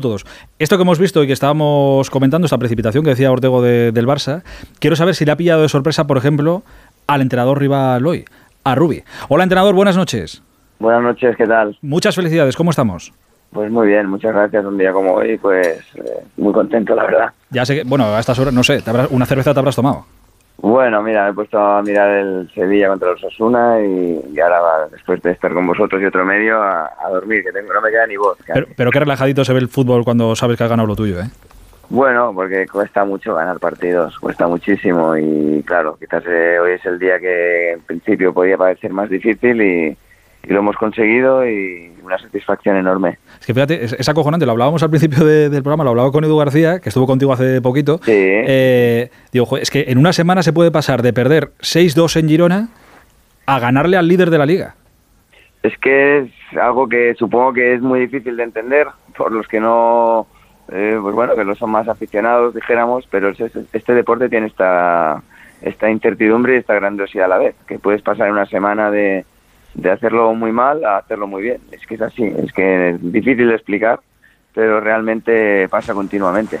todos. Esto que hemos visto y que estábamos comentando, esta precipitación que decía Ortego del Barça, quiero saber si le ha pillado de sorpresa, por ejemplo, al entrenador rival hoy, a Rubi. Hola, entrenador, buenas noches. Buenas noches, ¿qué tal? Muchas felicidades, ¿cómo estamos? Pues muy bien, muchas gracias. Un día como hoy, pues eh, muy contento, la verdad. Ya sé que, bueno, a estas horas, no sé, una cerveza te habrás tomado. Bueno, mira, me he puesto a mirar el Sevilla contra los Osasuna y, ahora, después de estar con vosotros y otro medio, a, dormir, que tengo, no me queda ni voz. Pero, pero, qué relajadito se ve el fútbol cuando sabes que has ganado lo tuyo, ¿eh? Bueno, porque cuesta mucho ganar partidos, cuesta muchísimo y claro, quizás eh, hoy es el día que en principio podía parecer más difícil y, y lo hemos conseguido y una satisfacción enorme. Es que fíjate, es, acojonante, lo hablábamos al principio del programa, lo hablaba con Edu García, que estuvo contigo hace poquito. Sí. Eh, digo, es que en una semana se puede pasar de perder 6-2 en Girona a ganarle al líder de la liga. Es que es algo que supongo que es muy difícil de entender por los que no, eh, pues bueno, que no son más aficionados, dijéramos, pero este deporte tiene esta, esta incertidumbre y esta grandiosidad a la vez, que puedes pasar en una semana de de hacerlo muy mal a hacerlo muy bien. Es que es así, es que es difícil de explicar, pero realmente pasa continuamente.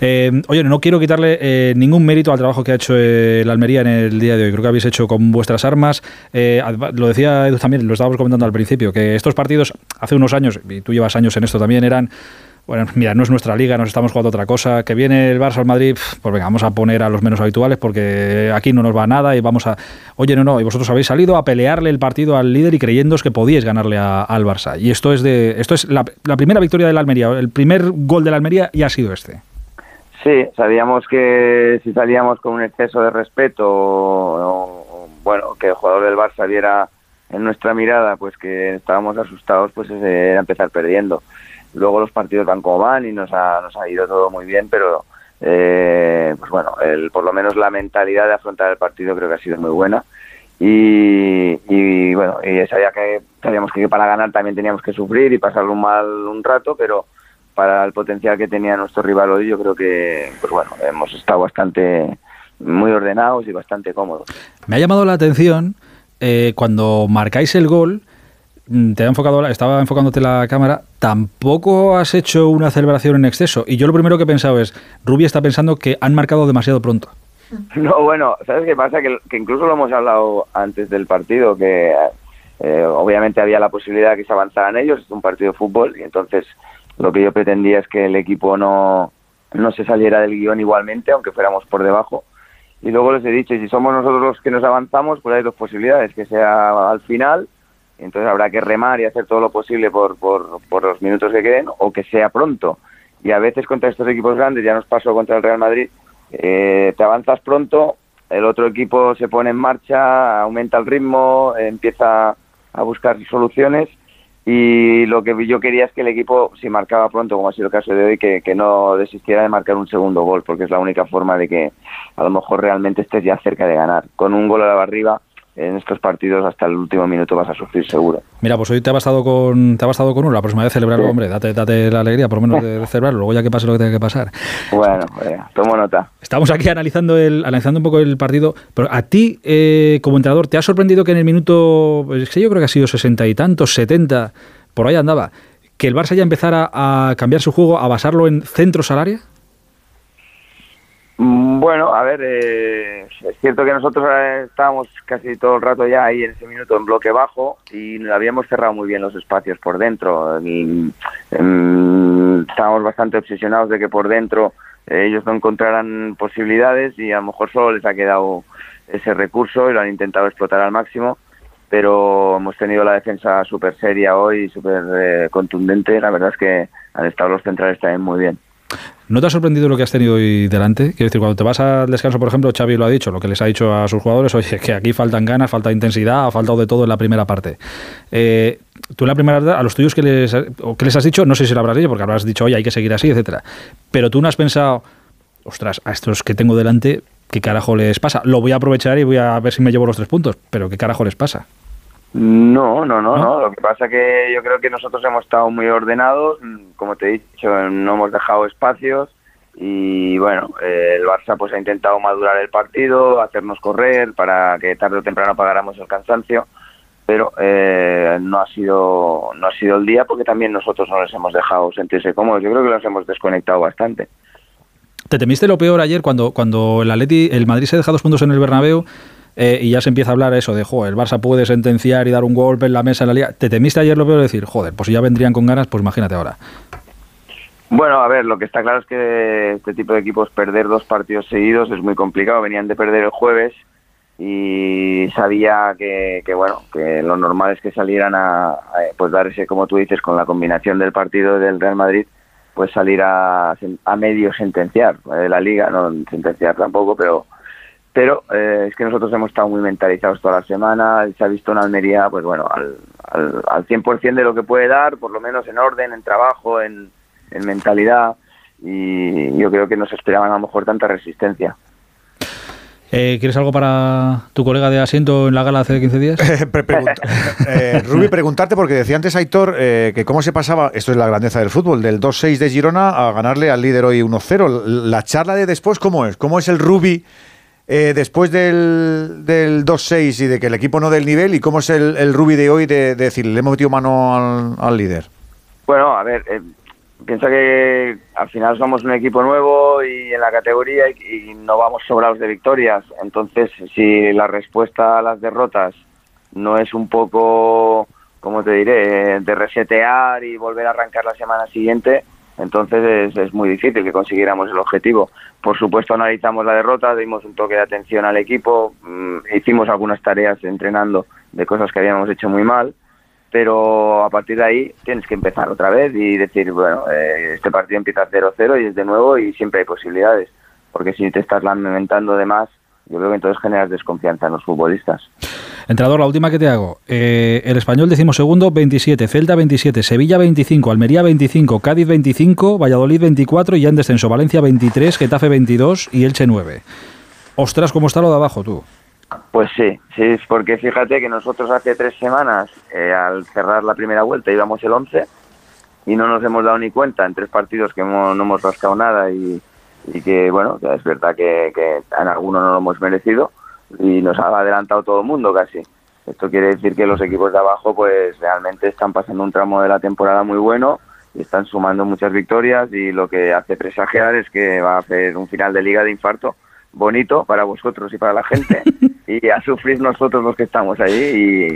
Eh, oye, no quiero quitarle eh, ningún mérito al trabajo que ha hecho eh, la Almería en el día de hoy. Creo que habéis hecho con vuestras armas. lo decía Edu también, lo estábamos comentando al principio, que estos partidos hace unos años, y tú llevas años en esto también, eran bueno, mira, no es nuestra liga, nos estamos jugando otra cosa. Que viene el Barça al Madrid, pues venga, vamos a poner a los menos habituales porque aquí no nos va nada y vamos a. Oye, no, no, y vosotros habéis salido a pelearle el partido al líder y creyéndoos que podíais ganarle al Barça. Y esto es de esto es la, primera victoria de la Almería, el primer gol de la Almería y ha sido este. Sí, sabíamos que si salíamos con un exceso de respeto, o, bueno, que el jugador del Barça viera en nuestra mirada, pues que estábamos asustados, pues era empezar perdiendo. Luego los partidos van como van y nos ha, nos ha ido todo muy bien, pero eh, pues bueno, el, por lo menos la mentalidad de afrontar el partido creo que ha sido muy buena. Y, y bueno, y sabía que sabíamos que para ganar también teníamos que sufrir y pasarlo un mal un rato, pero para el potencial que tenía nuestro rival hoy, yo creo que pues bueno, hemos estado bastante muy ordenados y bastante cómodos. Me ha llamado la atención eh, cuando marcáis el gol te ha enfocado, estaba enfocándote la cámara, tampoco has hecho una celebración en exceso. Y yo lo primero que he pensado es, Rubi está pensando que han marcado demasiado pronto. No, bueno, ¿sabes qué pasa? Que, incluso lo hemos hablado antes del partido, que eh, obviamente había la posibilidad que se avanzaran ellos, es un partido de fútbol, y entonces lo que yo pretendía es que el equipo no, no se saliera del guion igualmente, aunque fuéramos por debajo. Y luego les he dicho, si somos nosotros los que nos avanzamos, pues hay dos posibilidades, que sea al final entonces habrá que remar y hacer todo lo posible por, por, los minutos que queden o que sea pronto. Y a veces contra estos equipos grandes, ya nos pasó contra el Real Madrid, eh, te avanzas pronto, el otro equipo se pone en marcha, aumenta el ritmo, empieza a buscar soluciones y lo que yo quería es que el equipo, si marcaba pronto, como ha sido el caso de hoy, que, que no desistiera de marcar un segundo gol, porque es la única forma de que a lo mejor realmente estés ya cerca de ganar. Con un gol a la barriga en estos partidos hasta el último minuto vas a sufrir seguro. Mira, pues hoy te ha bastado con te ha bastado con uno, la próxima vez celebrarlo, hombre, date, date la alegría por lo menos de, celebrarlo, luego ya que pase lo que tenga que pasar. Bueno, tomo nota. Estamos aquí analizando el analizando un poco el partido, pero a ti eh, como entrenador te ha sorprendido que en el minuto, pues es que yo creo que ha sido sesenta y tantos, setenta, por ahí andaba, que el Barça ya empezara a cambiar su juego, a basarlo en centros al área. Mm, bueno, a ver, eh, es cierto que nosotros eh, estábamos casi todo el rato ya ahí en ese minuto en bloque bajo y habíamos cerrado muy bien los espacios por dentro. Y, em, estábamos bastante obsesionados de que por dentro eh, ellos no encontraran posibilidades y a lo mejor solo les ha quedado ese recurso y lo han intentado explotar al máximo. Pero hemos tenido la defensa súper seria hoy, súper contundente. La verdad es que han estado los centrales también muy bien. ¿No te ha sorprendido lo que has tenido hoy delante? Quiero decir, cuando te vas al descanso, por ejemplo, Xavi lo ha dicho, lo que les ha dicho a sus jugadores, oye, que aquí faltan ganas, falta intensidad, ha faltado de todo en la primera parte. Eh, tú en la primera a los tuyos que les, que les has dicho, no sé si lo habrás dicho, porque habrás dicho, oye, hay que seguir así, etcétera. Pero tú no has pensado, ostras, a estos que tengo delante, ¿qué carajo les pasa? Lo voy a aprovechar y voy a ver si me llevo los tres puntos, pero ¿qué carajo les pasa? No, no, no, no, Lo que pasa es que yo creo que nosotros hemos estado muy ordenados, como te he dicho, no hemos dejado espacios. Y bueno, el Barça pues ha intentado madurar el partido, hacernos correr para que tarde o temprano pagáramos el cansancio, pero eh, no ha sido no ha sido el día porque también nosotros no les hemos dejado sentirse cómodos. Yo creo que los hemos desconectado bastante. ¿Te temiste lo peor ayer cuando, cuando el Atleti, el Madrid se deja dos puntos en el Bernabéu eh, y ya se empieza a hablar eso de, joder, el Barça puede sentenciar y dar un golpe en la mesa en la liga? ¿Te temiste ayer lo peor de decir, joder, pues si ya vendrían con ganas, pues imagínate ahora? Bueno, a ver, lo que está claro es que este tipo de equipos perder dos partidos seguidos es muy complicado. Venían de perder el jueves y sabía que, bueno, que lo normal es que salieran a, a, pues darse, como tú dices, con la combinación del partido del Real Madrid, pues salir a, a medio sentenciar eh, la liga, no sentenciar tampoco, pero pero eh, es que nosotros hemos estado muy mentalizados toda la semana, se ha visto en Almería, pues bueno, al, al, al 100% de lo que puede dar, por lo menos en orden, en trabajo, en, en mentalidad, y yo creo que nos esperaban a lo mejor tanta resistencia. Eh, ¿Quieres algo para tu colega de asiento en la gala hace 15 días? eh, Rubi, preguntarte, porque decía antes Aitor eh, que cómo se pasaba, esto es la grandeza del fútbol, del 2-6 de Girona a ganarle al líder hoy 1-0. La charla de después, ¿cómo es? ¿Cómo es el Rubi eh, después del, del 2-6 y de que el equipo no dé el nivel? ¿Y cómo es el, el Rubi de hoy de, de, decir, le hemos metido mano al, al líder? Bueno, a ver, eh, piensa que al final somos un equipo nuevo y en la categoría y, y, no vamos sobrados de victorias. Entonces, si la respuesta a las derrotas no es un poco, como te diré, de resetear y volver a arrancar la semana siguiente, entonces es, muy difícil que consiguiéramos el objetivo. Por supuesto, analizamos la derrota, dimos un toque de atención al equipo, mmm, hicimos algunas tareas entrenando de cosas que habíamos hecho muy mal pero a partir de ahí tienes que empezar otra vez y decir, bueno, eh, este partido empieza 0-0 y es de nuevo y siempre hay posibilidades, porque si te estás lamentando de más, yo creo que entonces generas desconfianza en los futbolistas. Entrador, la última que te hago. Eh, el español decimos segundo, 27, Celta 27, Sevilla 25, Almería 25, Cádiz 25, Valladolid 24 y ya en descenso Valencia 23, Getafe 22 y Elche 9. Ostras, ¿cómo está lo de abajo tú? Pues sí, sí, porque fíjate que nosotros hace tres semanas, eh, al cerrar la primera vuelta, íbamos el 11 y no nos hemos dado ni cuenta en tres partidos que hemos, no hemos rascado nada y, que, bueno, es verdad que, que, en algunos no lo hemos merecido y nos ha adelantado todo el mundo casi. Esto quiere decir que los equipos de abajo pues realmente están pasando un tramo de la temporada muy bueno y están sumando muchas victorias y lo que hace presagiar es que va a hacer un final de liga de infarto bonito para vosotros y para la gente y a sufrir nosotros los que estamos ahí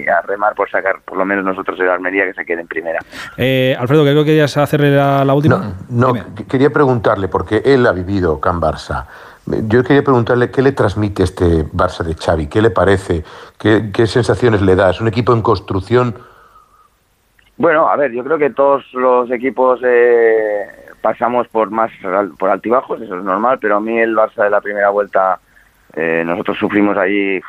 y a remar por sacar por lo menos nosotros de la Almería que se quede en primera. Eh, Alfredo, creo que querías hacerle la, la última. No, no quería preguntarle, porque él ha vivido Can Barça. Yo quería preguntarle qué le transmite este Barça de Xavi, qué le parece, qué, sensaciones le da. ¿Es un equipo en construcción? Bueno, a ver, yo creo que todos los equipos eh, pasamos por más por altibajos, eso es normal, pero a mí el Barça de la primera vuelta, eh, nosotros sufrimos allí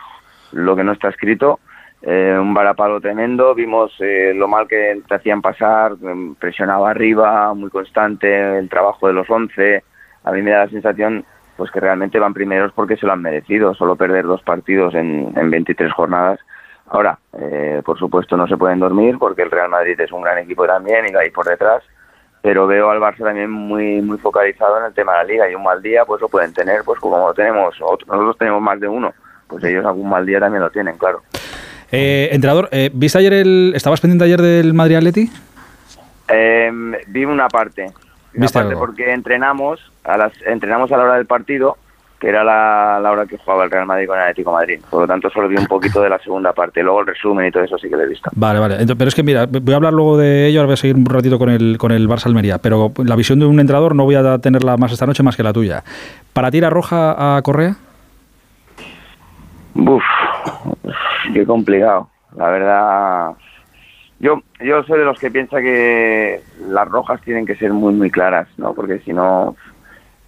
lo que no está escrito, eh, un varapalo tremendo, vimos eh, lo mal que te hacían pasar, em, presionaba arriba, muy constante, el trabajo de los 11, a mí me da la sensación pues que realmente van primeros porque se lo han merecido, solo perder dos partidos en, en 23 jornadas. Ahora, eh, por supuesto, no se pueden dormir porque el Real Madrid es un gran equipo también y va ahí por detrás. Pero veo al Barça también muy muy focalizado en el tema de la liga y un mal día pues lo pueden tener pues como tenemos nosotros tenemos más de uno pues ellos algún mal día también lo tienen claro. Eh, entrenador eh, viste ayer el estabas pendiente ayer del Madrid Atleti eh, vi una parte una parte porque entrenamos a las entrenamos a la hora del partido que era la, la, hora que jugaba el Real Madrid con el Atlético Madrid. Por lo tanto, solo vi un poquito de la segunda parte. Luego el resumen y todo eso sí que lo he visto. Vale, vale. Entonces, pero es que mira, voy a hablar luego de ello, ahora voy a seguir un ratito con el, con el Barça Almería, pero la visión de un entrenador no voy a tenerla más esta noche más que la tuya. ¿Para ti roja a Correa? Uf, qué complicado. La verdad, yo, yo soy de los que piensa que las rojas tienen que ser muy, muy claras, ¿no? Porque si no,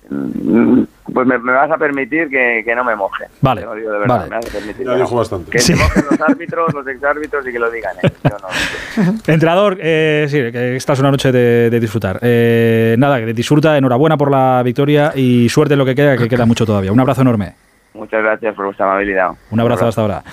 pues me, me, vas a permitir que, que no me moje. Vale. Te lo digo de verdad. Vale. Me vas a permitir ya dijo bastante. que sí. se mojen los árbitros, los exárbitros y que lo digan ellos. Yo no. Entrenador, eh, sí, que esta es una noche de, de disfrutar. Eh, nada, que disfruta, enhorabuena por la victoria y suerte en lo que queda, que queda mucho todavía. Un abrazo enorme. Muchas gracias por vuestra amabilidad. Un abrazo hasta ahora.